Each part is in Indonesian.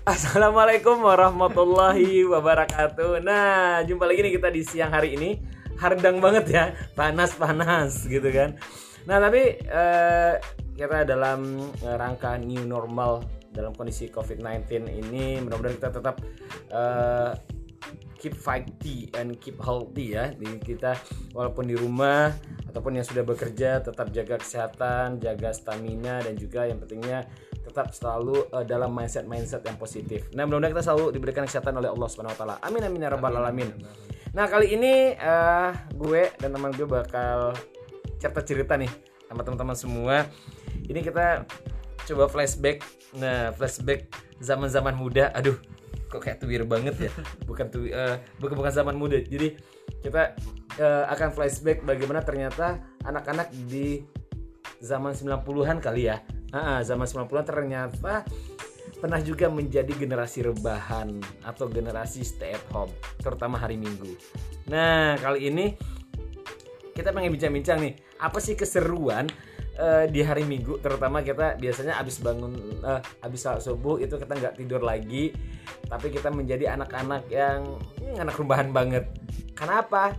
Assalamualaikum warahmatullahi wabarakatuh. Nah, jumpa lagi nih kita di siang hari ini. Hardang banget ya, panas-panas gitu kan. Nah, tapi eh, kita dalam rangka new normal dalam kondisi COVID-19 ini mudah-mudahan kita tetap eh, keep fighting and keep healthy ya. Di kita walaupun di rumah ataupun yang sudah bekerja tetap jaga kesehatan, jaga stamina dan juga yang pentingnya tetap selalu uh, dalam mindset mindset yang positif. Nah, mudah-mudahan kita selalu diberikan kesehatan oleh Allah Subhanahu wa taala. Amin amin ya rabbal alamin. Nah, kali ini uh, gue dan teman gue bakal cerita-cerita nih sama teman-teman semua. Ini kita coba flashback. Nah, flashback zaman-zaman muda. Aduh, kok kayak tuwir banget ya. Bukan tuh uh, bukan bukan zaman muda. Jadi kita uh, akan flashback bagaimana ternyata anak-anak di zaman 90-an kali ya Zaman 90-an ternyata pernah juga menjadi generasi rebahan atau generasi stay at home, terutama hari Minggu. Nah, kali ini kita pengen bincang-bincang nih, apa sih keseruan uh, di hari Minggu, terutama kita biasanya habis bangun, uh, habis saat subuh itu kita nggak tidur lagi, tapi kita menjadi anak-anak yang hmm, anak rebahan banget. Kenapa?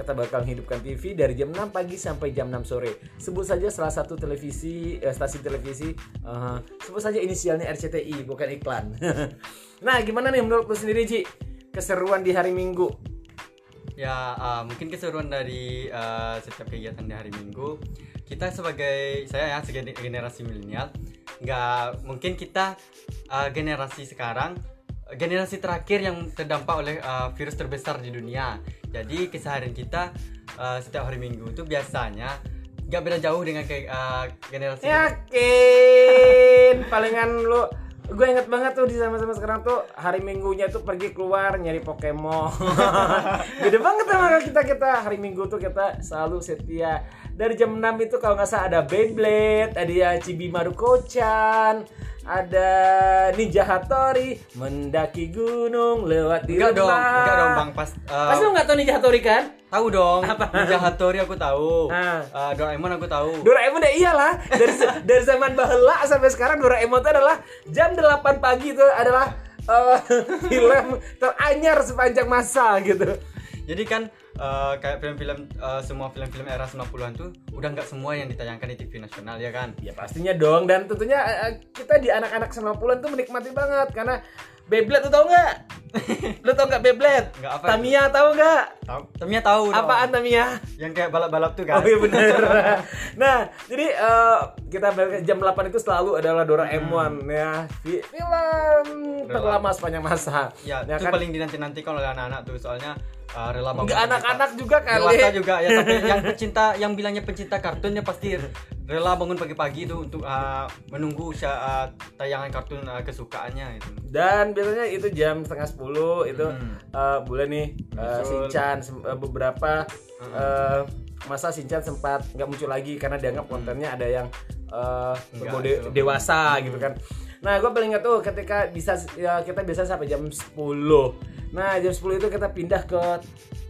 Kita bakal hidupkan TV dari jam 6 pagi sampai jam 6 sore. Sebut saja salah satu televisi eh, stasiun televisi uh, sebut saja inisialnya RCTI bukan iklan. nah, gimana nih menurut lu sendiri Ji? Keseruan di hari Minggu? Ya, uh, mungkin keseruan dari uh, setiap kegiatan di hari Minggu kita sebagai saya ya sebagai generasi milenial nggak mungkin kita uh, generasi sekarang generasi terakhir yang terdampak oleh uh, virus terbesar di dunia jadi keseharian kita uh, setiap hari minggu itu biasanya gak beda jauh dengan kayak uh, generasi yakin! Palingan lu gue inget banget tuh di sama-sama sekarang tuh hari minggunya tuh pergi keluar nyari Pokemon. Beda banget sama kita kita hari minggu tuh kita selalu setia. Dari jam 6 itu kalau nggak salah ada Beyblade ada ya Chibi Maruko-chan ada Ninja Hattori mendaki gunung lewat di enggak dong enggak dong bang. Pas uh, pasti lu nggak tahu Ninja Hattori kan? Tahu dong Apa? Ninja Hattori aku tahu. Nah. uh, Doraemon aku tahu. Doraemon ya iyalah. Dari dari zaman bahela sampai sekarang Doraemon itu adalah jam 8 pagi itu adalah uh, film teranyar sepanjang masa gitu jadi kan uh, kayak film-film uh, semua film-film era 90-an tuh udah nggak semua yang ditayangkan di TV nasional ya kan? Ya pastinya dong dan tentunya uh, kita di anak-anak 90-an tuh menikmati banget karena Beyblade tuh tau nggak? Lu tau nggak Beyblade? Nggak apa? Tamiya tau nggak? Tahu. Tamiya tahu. Apaan Tamiya? Yang kayak balap-balap tuh kan? Oh iya bener. nah jadi uh, kita jam 8 itu selalu adalah Doraemon hmm. ya film terlama sepanjang masa. Ya, ya itu kan? paling dinanti-nantikan oleh anak-anak tuh soalnya uh, rela bangun anak-anak juga kali. Dewasa juga ya tapi yang pecinta yang bilangnya pencinta kartunnya pasti rela bangun pagi-pagi itu untuk uh, menunggu uh, tayangan kartun uh, kesukaannya itu. Dan biasanya itu jam setengah sepuluh itu hmm. uh, boleh nih uh, Shinchan uh, beberapa hmm. uh, masa Shinchan sempat nggak muncul lagi karena dianggap kontennya ada yang uh, Enggak, dewasa gitu kan. Nah, gue paling ingat tuh ketika bisa ya, kita biasa sampai jam 10. Nah, jam 10 itu kita pindah ke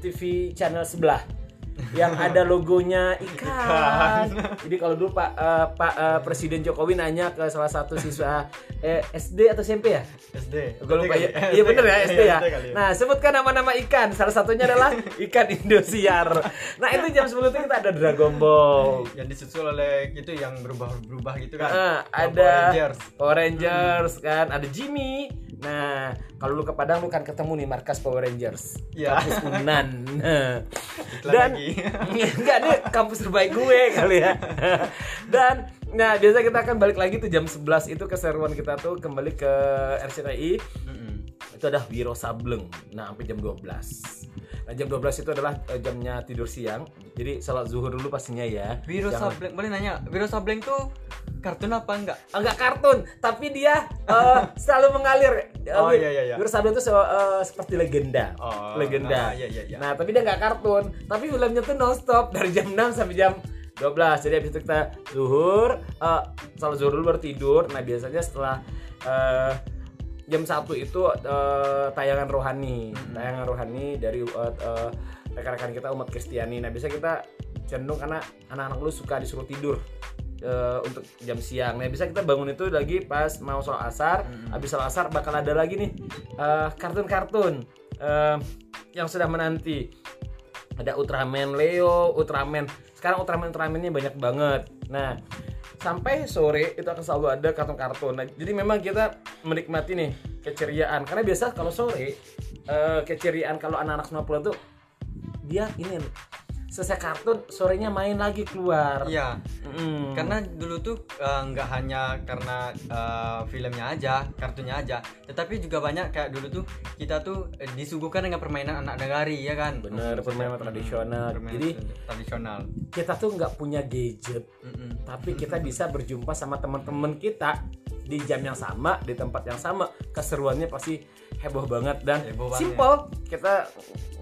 TV channel sebelah yang ada logonya ikan. Jadi kalau dulu Pak uh, Pak uh, Presiden Jokowi nanya ke salah satu siswa eh, SD atau SMP ya? SD. Gue lupa ya. Iya bener ya SD ya. Nah, sebutkan nama-nama ikan. Salah satunya adalah ikan Indosiar. Nah, itu jam 10 itu kita ada Dragon Ball. Yang disusul oleh itu yang berubah-berubah gitu kan. Nah, ada Power Rangers, Power Rangers hmm. kan, ada Jimmy, Nah, kalau lu ke Padang lu kan ketemu nih markas Power Rangers. Iya. Kampus Unan. Dan enggak nih kampus terbaik gue kali ya. Dan nah, biasa kita akan balik lagi tuh jam 11 itu keseruan kita tuh kembali ke RCTI. Mm -hmm. Itu ada Wiro Sableng. Nah, sampai jam 12. Nah, jam 12 itu adalah uh, jamnya tidur siang. Jadi salat zuhur dulu pastinya ya. Wiro Jangan... Sableng, boleh nanya, Wiro Sableng tuh kartun apa enggak? Enggak kartun, tapi dia uh, selalu mengalir. Oh iya iya iya. Sableng itu uh, seperti legenda. Oh, legenda. Nah, iya, iya, iya. nah, tapi dia enggak kartun, tapi filmnya tuh non stop dari jam 6 sampai jam 12. Jadi habis itu kita zuhur, uh, salat zuhur dulu baru tidur. Nah, biasanya setelah uh, jam satu itu uh, tayangan rohani hmm. tayangan rohani dari uh, uh, rekan-rekan kita umat Kristiani nah biasa kita cenderung karena anak-anak lu suka disuruh tidur eh, untuk jam siang. Nah, bisa kita bangun itu lagi pas mau sholat asar. Habis sholat asar bakal ada lagi nih eh, kartun-kartun eh, yang sudah menanti. Ada Ultraman Leo, Ultraman. Sekarang Ultraman Ultramannya banyak banget. Nah, sampai sore itu akan selalu ada kartun-kartun. Nah, jadi memang kita menikmati nih keceriaan. Karena biasa kalau sore eh, keceriaan kalau anak-anak 90 tuh dia ini selesai kartun sorenya main lagi keluar. Iya. Mm. Karena dulu tuh eh, nggak hanya karena eh, filmnya aja, kartunya aja, tetapi juga banyak kayak dulu tuh kita tuh disuguhkan dengan permainan anak negari ya kan. bener permainan tradisional. Permainan Jadi tradisional. kita tuh nggak punya gadget, Mm-mm. tapi kita bisa berjumpa sama teman-teman kita di jam yang sama, di tempat yang sama. Keseruannya pasti heboh banget dan Heboh banget. simple. Kita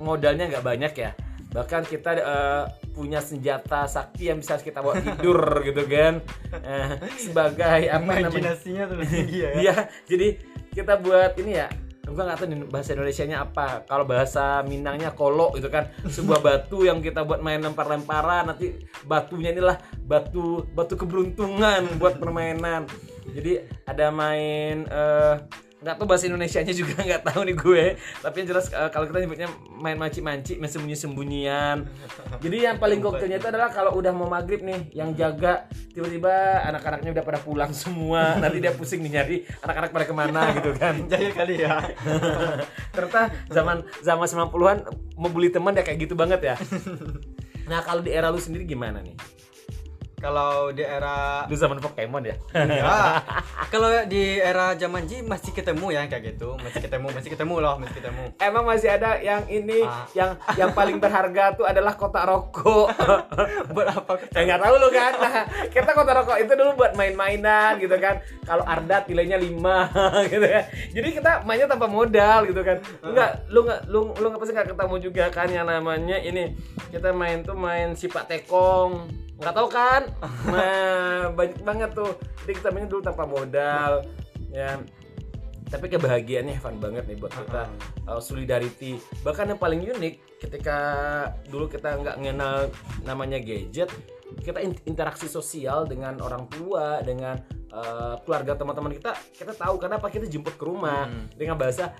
modalnya nggak banyak ya. Bahkan kita eh, punya senjata sakti yang bisa kita bawa tidur gitu kan. Eh, sebagai apa namanya? Imajinasinya tuh tinggi ya. Iya, jadi kita buat ini ya. Gua nggak tahu bahasa Indonesianya apa. Kalau bahasa Minangnya kolo gitu kan, sebuah batu yang kita buat main lempar-lemparan. Nanti batunya inilah batu batu keberuntungan buat permainan. Jadi ada main eh, nggak tahu bahasa Indonesianya juga nggak tahu nih gue. Tapi yang jelas eh, kalau kita nyebutnya main manci-manci, main sembunyi-sembunyian. Jadi yang paling gokilnya itu adalah kalau udah mau maghrib nih, yang jaga tiba-tiba anak-anaknya udah pada pulang semua. Nanti dia pusing nih nyari anak-anak pada ke mana gitu kan. Jahil kali ya. Ternyata zaman zaman 90-an mau bully teman ya kayak gitu banget ya. Nah, kalau di era lu sendiri gimana nih? Kalau di era Lu zaman Pokemon ya? Ya, kalau di era zaman Ji masih ketemu ya kayak gitu, masih ketemu, masih ketemu loh, masih ketemu. Emang masih ada yang ini Ah. yang yang paling berharga tuh adalah kotak rokok. Buat apa? Ya nggak tahu lu kan. Nah, kita kotak rokok itu dulu buat main-mainan gitu kan. Kalau Ardat nilainya 5 gitu kan. Jadi kita mainnya tanpa modal gitu kan. Enggak, lu nggak lu lu nggak pasti nggak ketemu juga kan yang namanya ini. Kita main tuh main sipak tekong. Nggak tahu kan? Nah, banyak banget tuh. Jadi kita mainnya dulu tanpa modal. Ya, tapi kebahagiaannya fun banget nih buat kita uh, solidarity bahkan yang paling unik ketika dulu kita nggak mengenal namanya gadget kita in- interaksi sosial dengan orang tua dengan uh, keluarga teman-teman kita kita tahu kenapa kita jemput ke rumah dengan bahasa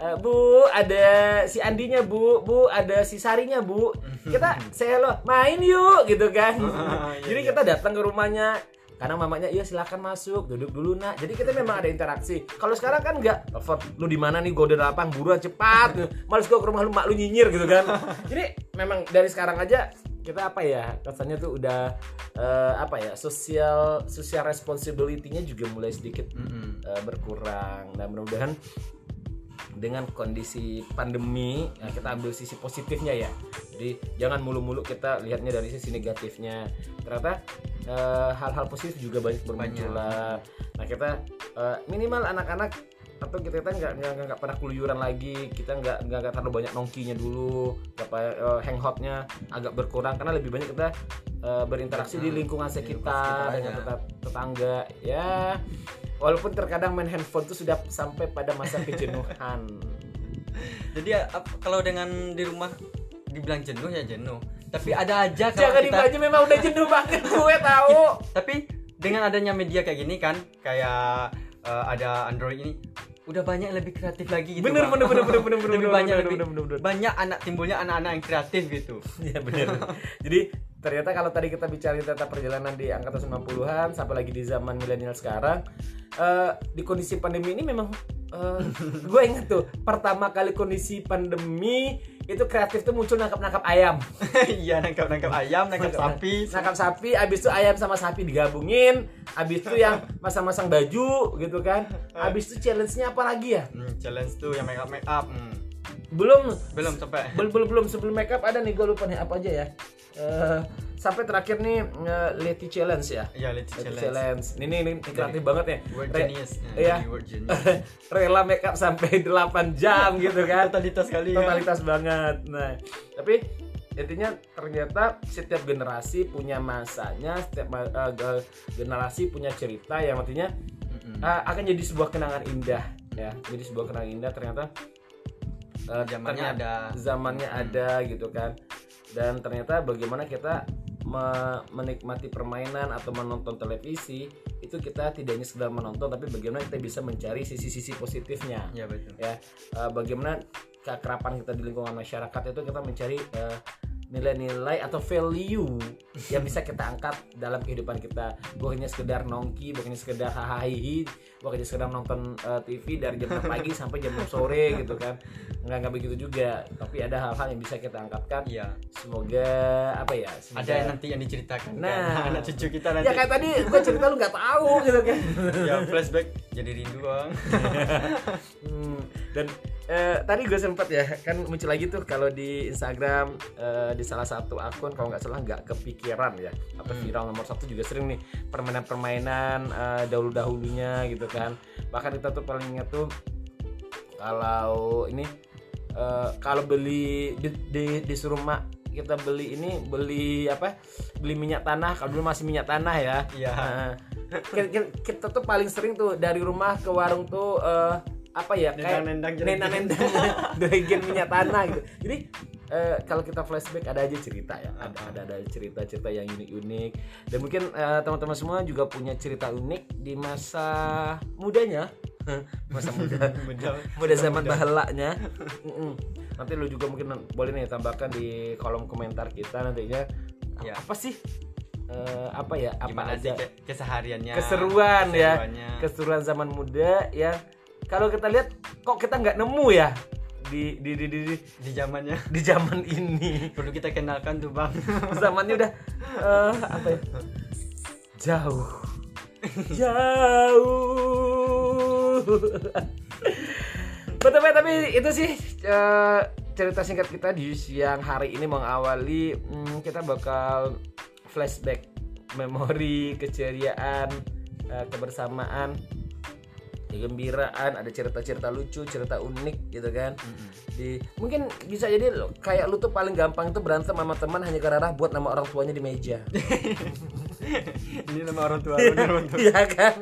"Eh, bu ada si Andinya bu. Bu ada si Sarinya bu. Kita saya lo main yuk gitu kan. Iya, jadi iya. kita datang ke rumahnya. Karena mamanya iya silakan masuk duduk dulu nak. Jadi kita memang ada interaksi. Kalau sekarang kan enggak telepon lu di mana nih? Gue udah lapang buruan cepat. Males gue ke rumah lu mak lu nyinyir gitu kan. Jadi memang dari sekarang aja kita apa ya rasanya tuh udah eh, apa ya sosial sosial responsibility-nya juga mulai sedikit Mm-mm. eh, berkurang. Dan mudah-mudahan dengan kondisi pandemi ya kita ambil sisi positifnya ya. Jadi jangan mulu-mulu kita lihatnya dari sisi negatifnya. Ternyata eh, hal-hal positif juga banyak bermunculan nah kita eh, minimal anak-anak atau kita kita nggak nggak nggak pernah keluyuran lagi. Kita nggak nggak nggak terlalu banyak nongkinya dulu. Apa eh, hangoutnya agak berkurang karena lebih banyak kita eh, berinteraksi di Hmm, lingkungan di sekitar lingkungan sekitar dengan tetap tetangga. Ya walaupun terkadang main handphone itu sudah sampai pada masa kejenuhan Jadi ap- kalau dengan di rumah dibilang jenuh ya jenuh. Tapi ada aja kalau jangan kita dibaju memang udah jenuh banget gue tahu tapi dengan adanya media kayak gini kan kayak eh, ada Android ini udah banyak yang lebih kreatif lagi gitu bener Bang. bener bener bener bener bener lebih bener, banyak bener, lebih bener, bener, bener. banyak anak timbulnya anak-anak yang kreatif gitu Iya bener jadi ternyata kalau tadi kita bicara tentang perjalanan di angkatan 90-an sampai lagi di zaman milenial sekarang eh, di kondisi pandemi ini memang eh, gue ingat tuh pertama kali kondisi pandemi itu kreatif tuh muncul nangkap-nangkap ayam. Iya nangkap nangkap ayam nangkap sapi. nangkap sapi abis itu ayam sama sapi digabungin abis itu yang masang-masang baju gitu kan. Abis itu challenge-nya apa lagi ya? Hmm, challenge tuh yang make up make up. Hmm. Belum. Belum sampai. Belum belum belum. Sebelum makeup ada nih gue lupa nih apa aja ya. Eh, sampai terakhir nih eh, Leti challenge ya. Ya Leti challenge, challenge. Ini ini, ini kreatif banget ya. word Re- genius. Iya. Word genius. Rela makeup sampai 8 jam gitu kan. Totalitas kali ya. Totalitas banget. Nah tapi intinya ternyata setiap generasi punya masanya setiap ge- generasi punya cerita yang artinya uh, akan jadi sebuah kenangan indah ya. Jadi sebuah kenangan indah ternyata uh, zamannya ada. zamannya Hmm. ada gitu kan. Dan ternyata bagaimana kita me- menikmati permainan atau menonton televisi itu kita tidak hanya sekedar menonton tapi bagaimana kita bisa mencari sisi-sisi positifnya. Ya betul. Ya. Eh, bagaimana keakraban kita di lingkungan masyarakat itu kita mencari eh, nilai-nilai atau value yang bisa kita angkat dalam kehidupan kita. Bukan hanya sekedar nongki bukan hanya sekedar hahaha bukan hanya sekedar nonton eh, TV dari jam 6 pagi sampai jam 6 sore gitu kan. Nggak nggak begitu juga. Tapi ada hal-hal yang bisa kita angkatkan. Iya. Semoga apa ya semoga- ada yang nanti yang diceritakan kan? Nah. anak cucu kita nanti. ya kayak tadi gue cerita lu nggak tahu gitu kan. Ya flashback jadi rindu bang. Hmm, dan eh, tadi gue sempet ya kan muncul lagi tuh kalau di Instagram eh, di salah satu akun kalau nggak salah nggak kepikiran ya. Apa viral nomor satu juga sering nih permainan-permainan eh, dahulu-dahulunya gitu kan. Bahkan kita tuh paling ingat tuh kalau ini eh, kalau beli di, di, disuruh mak kita beli ini beli apa beli minyak tanah kalau dulu masih minyak tanah ya. Iya. Nah, kita, kita- kita tuh paling sering tuh dari rumah ke warung tuh eh, apa ya kayak Nendang-nendang jerigen minyak tanah gitu. Jadi eh, kalau kita flashback ada aja cerita ya. Ada ada, ada cerita-cerita yang unik-unik. Dan mungkin eh, teman-teman semua juga punya cerita unik di masa mudanya. Masa muda. Muda. muda zaman bahalanya Mm-mm. nanti lu juga mungkin boleh nih tambahkan di kolom komentar kita nantinya. Ya. apa sih Eh, apa ya apa gimana sih aja? ke- kesehariannya? Keseruan ya. Keseruannya. keseruan zaman muda yang kalau kita lihat kok kita nggak nemu ya? Di di di di di, di zamannya. Di zaman ini. Perlu kita kenalkan tuh bang. Zamannya udah eh, apa ya? Jauh. Jauh. Betul tapi itu sih eh, cerita singkat kita di siang hari ini mengawali hmm, kita bakal flashback memori keceriaan eh, kebersamaan kegembiraan ada cerita-cerita lucu cerita unik gitu kan di mungkin bisa jadi kayak lu tuh paling gampang itu berantem sama teman hanya karena buat nama orang tuanya di meja ini nama orang tua bener bener Iya kan?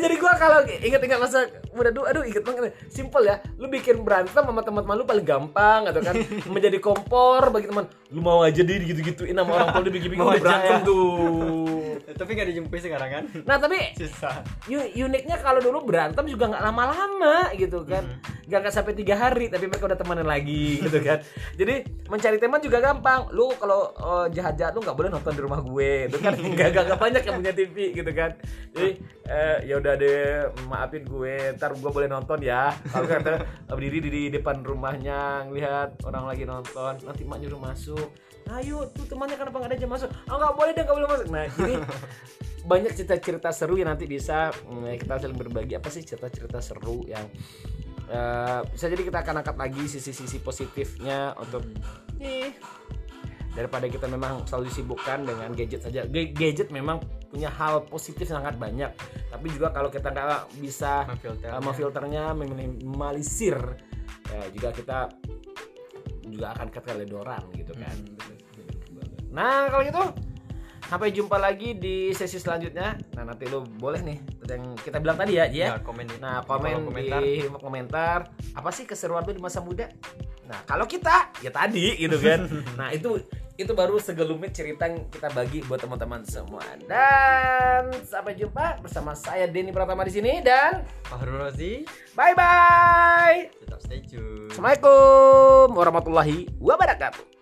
Jadi gua kalau inget-inget masa muda dulu, aduh inget banget. Simple ya, lu bikin berantem sama teman-teman lu paling gampang atau kan menjadi kompor bagi teman. Lu mau aja di gitu-gituin sama orang tua lu bikin-bikin udah berantem ya. tuh. Tapi nggak dijemput sekarang kan? Nah tapi susah. uniknya kalau dulu berantem juga nggak lama-lama gitu kan. Nggak nggak sampai tiga hari tapi mereka udah temenan lagi gitu kan. Jadi mencari teman juga gampang. Lu kalau eh, jahat-jahat lu nggak boleh nonton di rumah gue itu kan. Nggak nggak nggak banyak yang punya TV gitu kan. Jadi eh, ya udah deh maafin gue ntar gue boleh nonton ya. Kalau kata berdiri di, di depan rumahnya ngelihat orang lagi nonton nanti mak nyuruh masuk ayo tuh temannya kenapa nggak ada aja masuk? Oh nggak boleh deh nggak boleh masuk. Nah ini banyak cerita-cerita seru yang nanti bisa mm, kita saling berbagi. Apa sih cerita-cerita seru yang eh, bisa jadi kita akan angkat lagi sisi-sisi positifnya untuk nih daripada kita memang selalu disibukkan dengan gadget saja. Ga- gadget memang punya hal positif sangat banyak. Tapi juga kalau kita nggak bisa memfilter uh, memfilternya meminimalisir ya juga kita juga akan keteledoran gitu kan nah kalau gitu sampai jumpa lagi di sesi selanjutnya. Nah nanti lu boleh nih yang kita bilang tadi ya ya. Ya komen di- nah di kolom komen komentar di komentar. apa sih keseruan lu di masa muda? Nah kalau kita ya tadi gitu kan. Nah itu itu baru segelumit cerita yang kita bagi buat teman-teman semua. Dan sampai jumpa bersama saya Denny Pratama di sini dan Fahrul Rozi. Bye bye tetap stay tune. Assalamualaikum warahmatullahi wabarakatuh